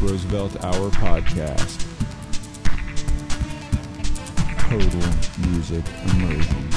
Roosevelt Hour podcast. Total music immersion.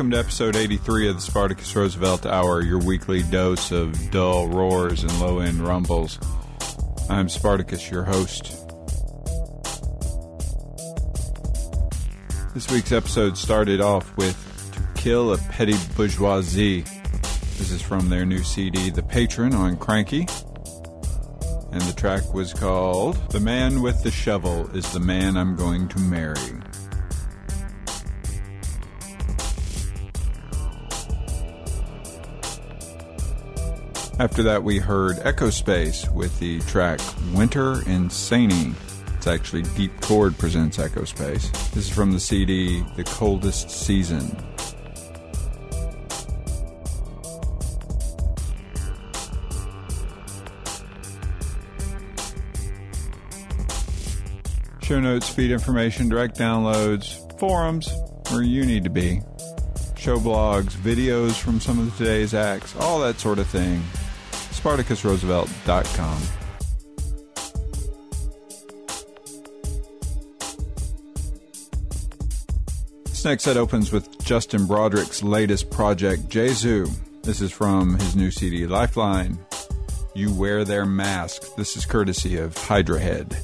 Welcome to episode 83 of the Spartacus Roosevelt Hour, your weekly dose of dull roars and low end rumbles. I'm Spartacus, your host. This week's episode started off with To Kill a Petty Bourgeoisie. This is from their new CD, The Patron, on Cranky. And the track was called The Man with the Shovel is the Man I'm Going to Marry. After that, we heard Echospace with the track Winter In Seney. It's actually DeepChord presents Echospace. This is from the CD The Coldest Season. Show notes, feed information, direct downloads, forums, where you need to be. Show blogs, videos from some of today's acts, all that sort of thing SpartacusRoosevelt.com. This next set opens with Justin Broadrick's latest project, Jesu. This is from his new CD, Lifeline. You Wear Their Mask. This is courtesy of Hydra Head.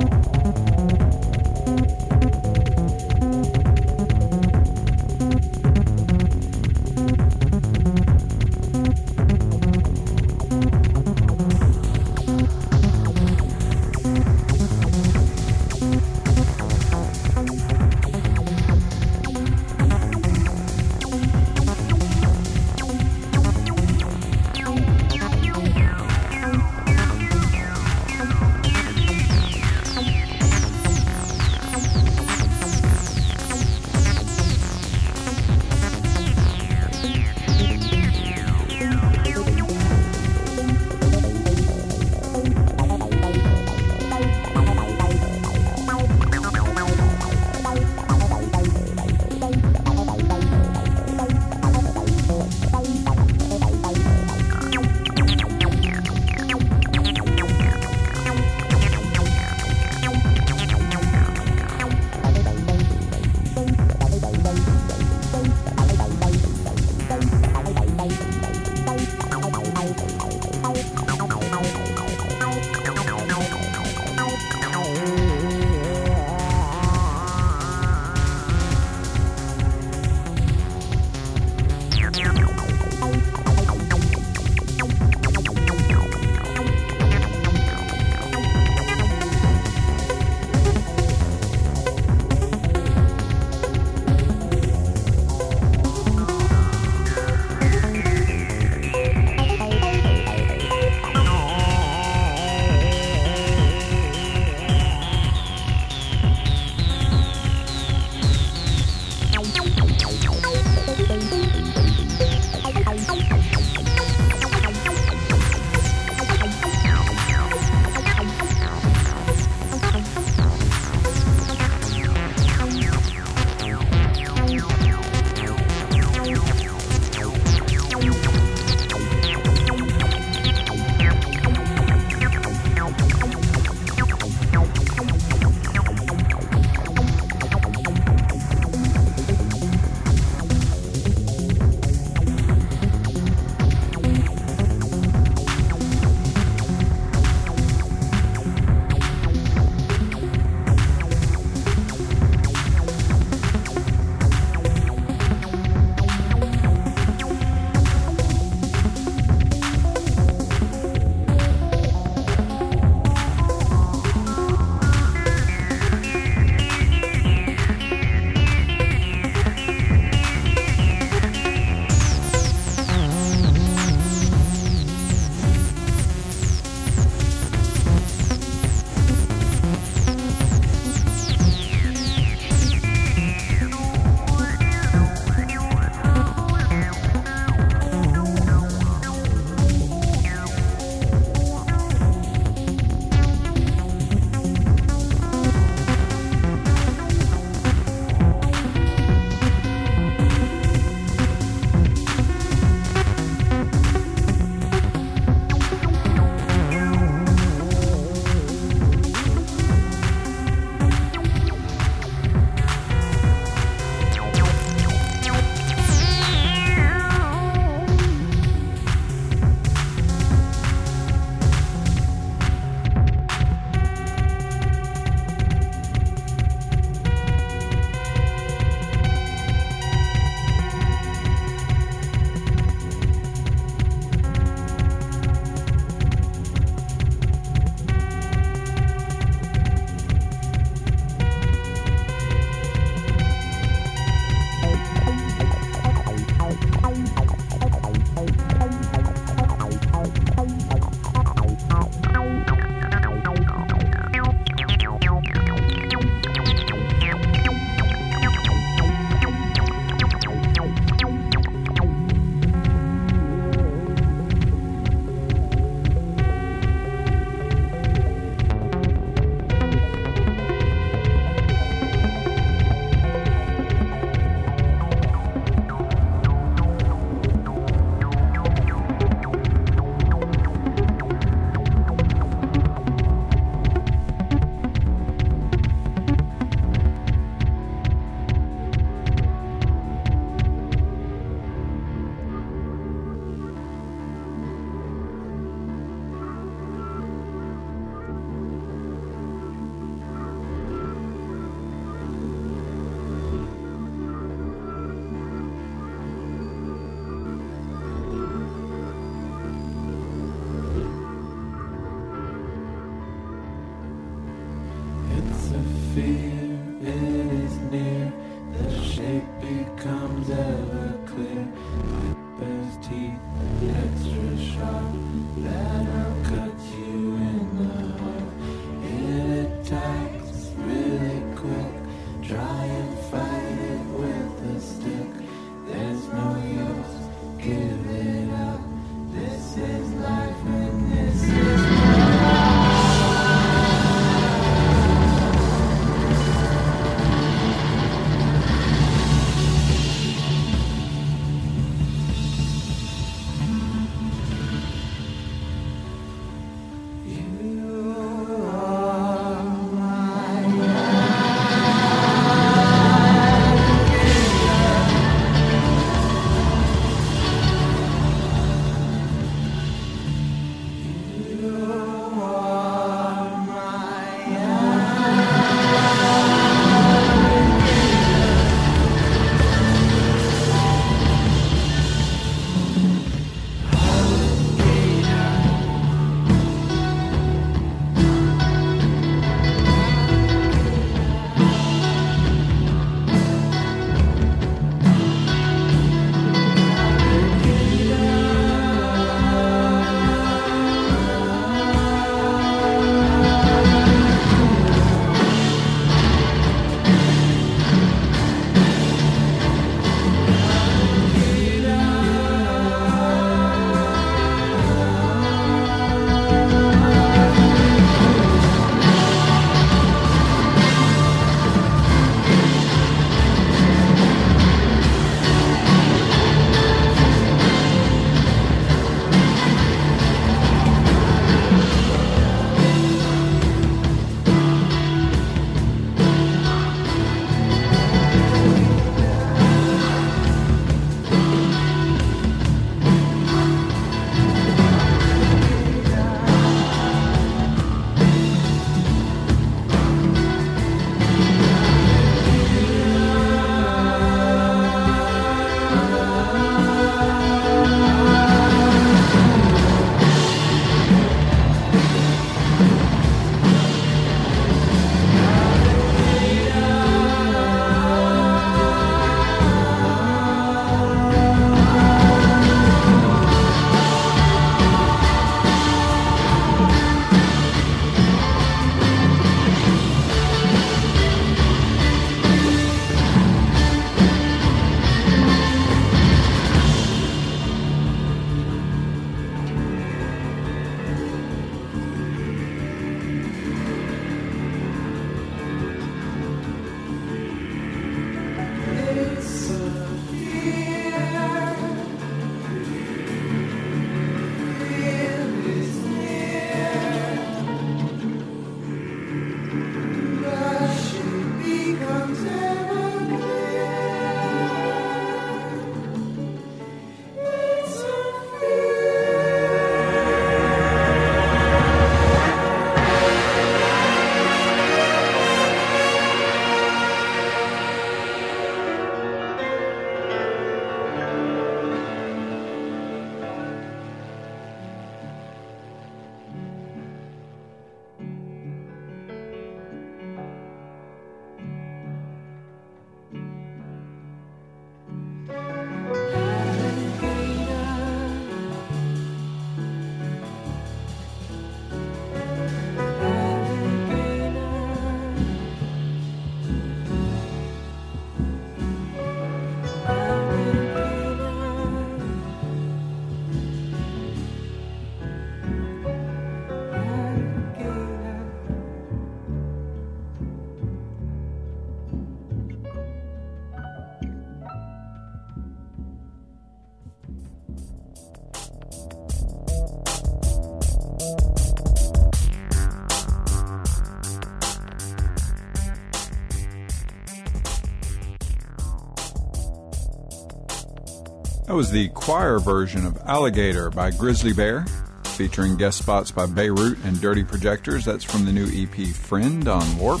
That was the choir version of Alligator by Grizzly Bear, featuring guest spots by Beirut and Dirty Projectors. That's from the new EP Friend on Warp.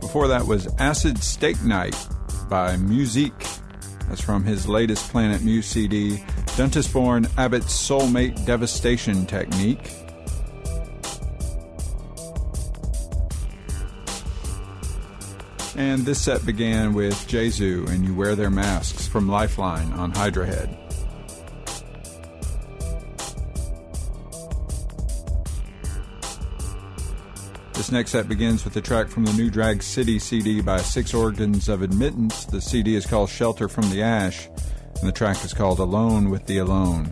Before that was Acid Steak Night by mu-ziq. That's from his latest Planet Mu CD, Born Abbott's Soulmate Devastation Technique. And this set began with Jesu and You Wear Their Masks from Lifeline on Hydra Head. This next set begins with a track from the new Drag City CD by Six Organs of Admittance. The CD is called Shelter from the Ash, and the track is called Alone with the Alone.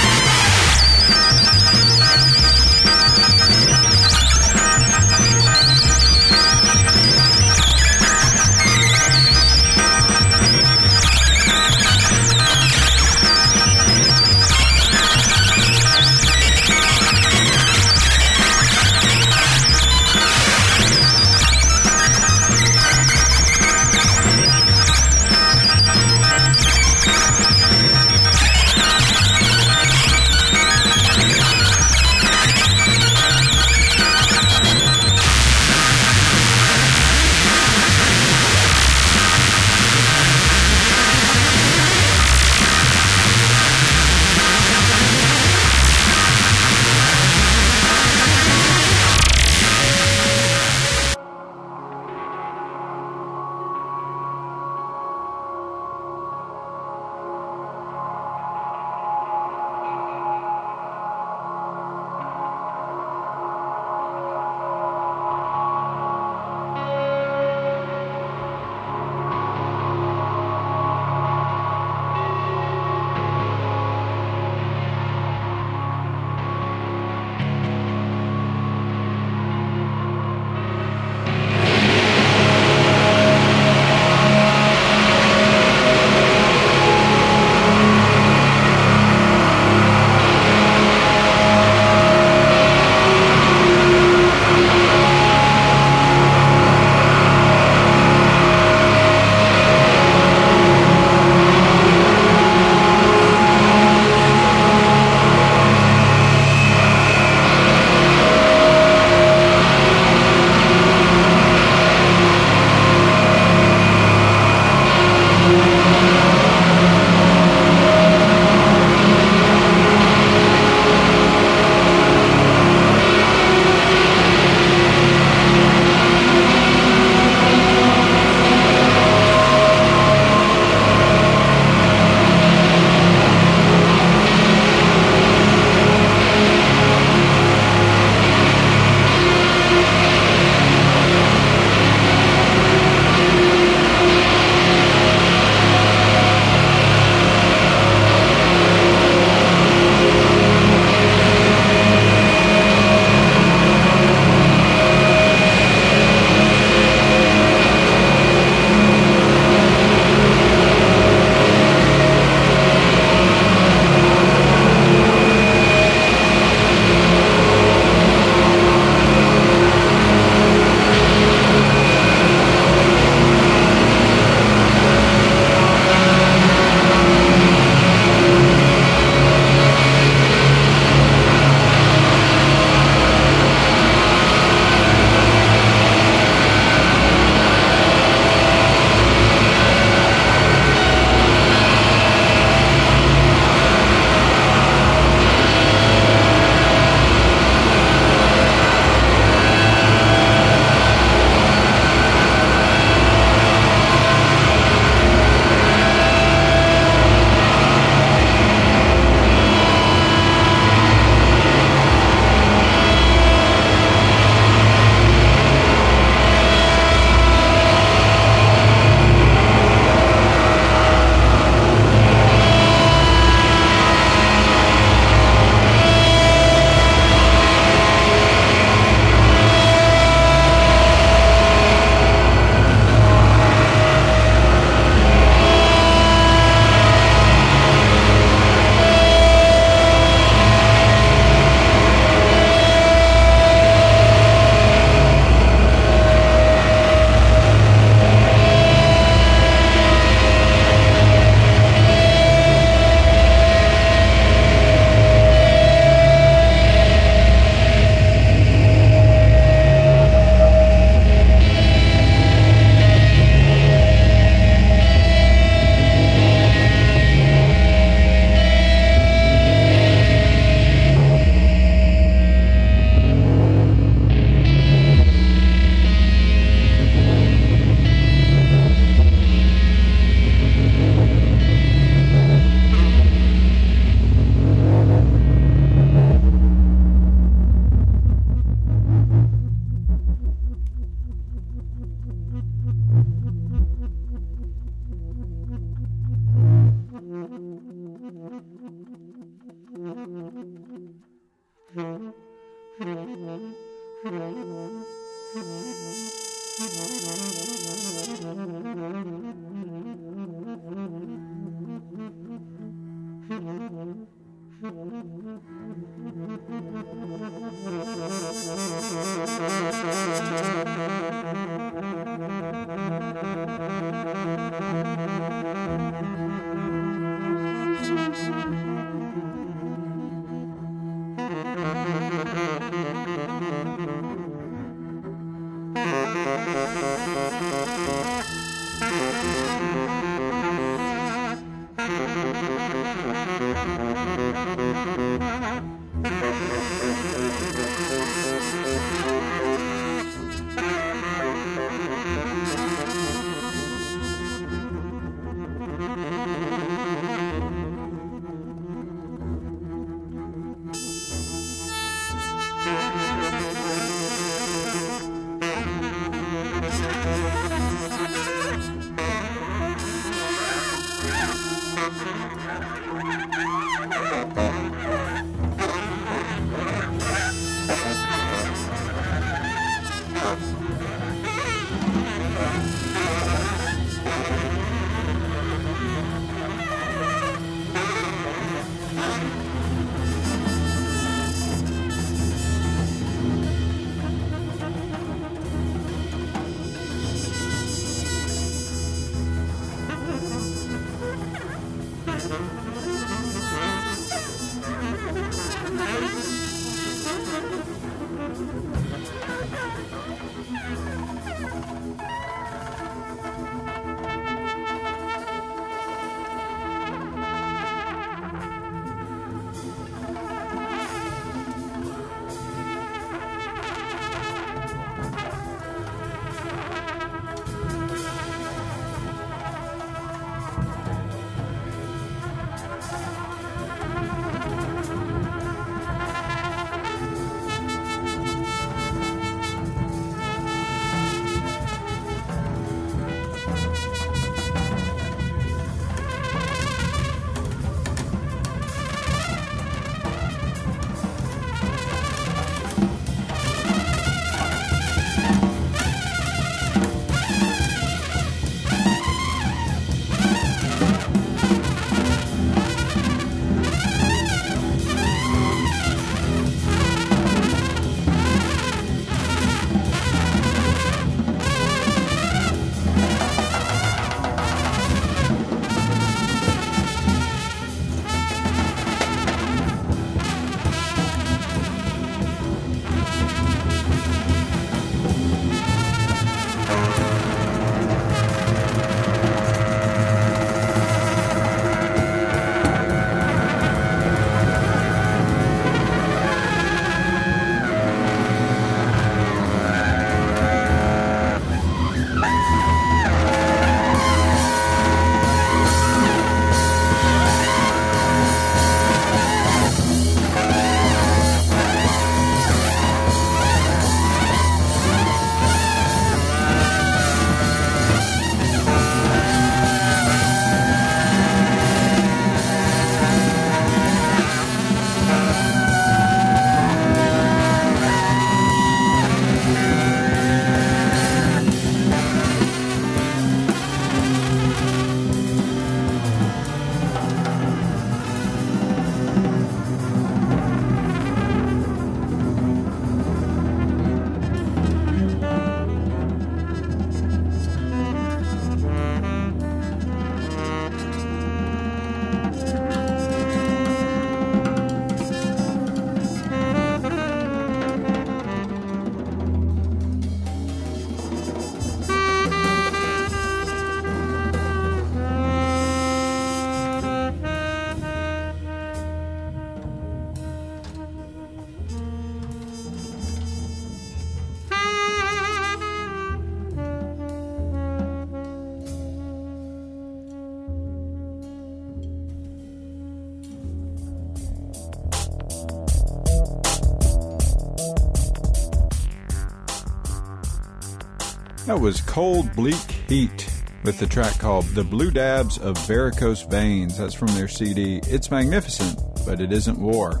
That was Cold Bleak Heat with the track called The Blue Dabs of Vericose Veins. That's from their CD. It's magnificent, but it isn't war.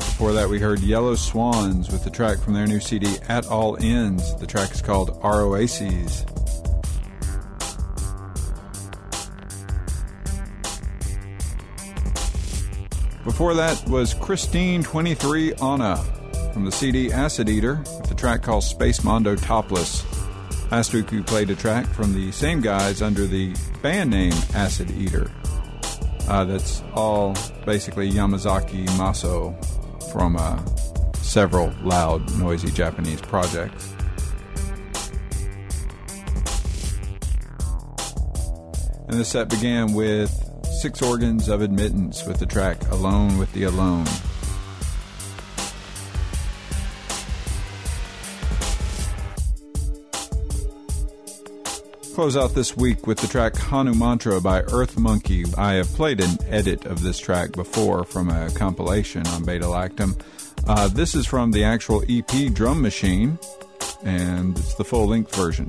Before that, we heard Yellow Swans with the track from their new CD, At All Ends. The track is called Our Oases. Before that was Christine 23 Onna from the CD Acid Eater with the track called Space Mondo Topless. Last week we played a track from the same guys under the band name Acid Eater. Uh, that's all basically Yamazaki Maso from uh, several loud, noisy Japanese projects. And the set began with Six Organs of Admittance with the track Alone with the Alone. Close out this week with the track Hanumantra by Earthmonkey. I have played an edit of this track before from a compilation on Beta Lactam. Uh, this is from the actual EP Drum Machine, and it's the full length version.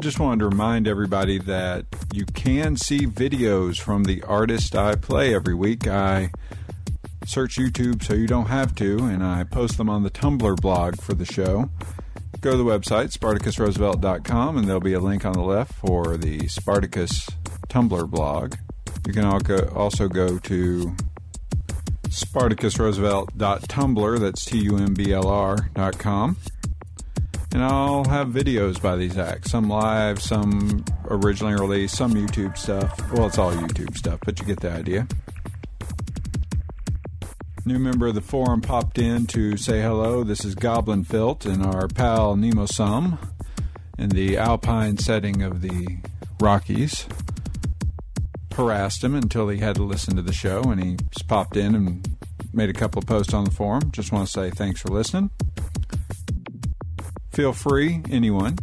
Just wanted to remind everybody that you can see videos from the artist I play every week. I search YouTube so you don't have to, and I post them on the Tumblr blog for the show. Go to the website, SpartacusRoosevelt.com, and there'll be a link on the left for the Spartacus Tumblr blog. You can also go to SpartacusRoosevelt.tumblr, that's T U M B L R.com. And I'll have videos by these acts, some live, some originally released, some YouTube stuff. Well, it's all YouTube stuff, but you get the idea. New member of the forum popped in to say hello. This is Goblin Filt and our pal Nemo Sum in the alpine setting of the Rockies. Harassed him until he had to listen to the show, and he popped in and made a couple of posts on the forum. Just want to say thanks for listening. Feel free, anyone,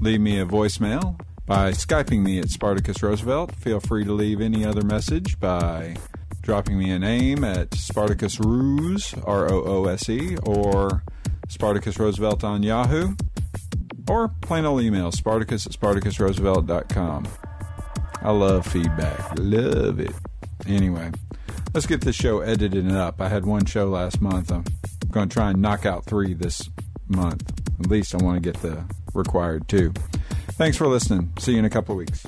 leave me a voicemail by Skyping me at Spartacus Roosevelt. Feel free to leave any other message by dropping me a name at Spartacus Roose, R O O S E, or Spartacus Roosevelt on Yahoo, or plain old email, Spartacus at SpartacusRoosevelt.com. I love feedback. Love it. Anyway, let's get this show edited up. I had one show last month. I'm going to try and knock out three this month. At least I want to get the required two. Thanks for listening. See you in a couple weeks.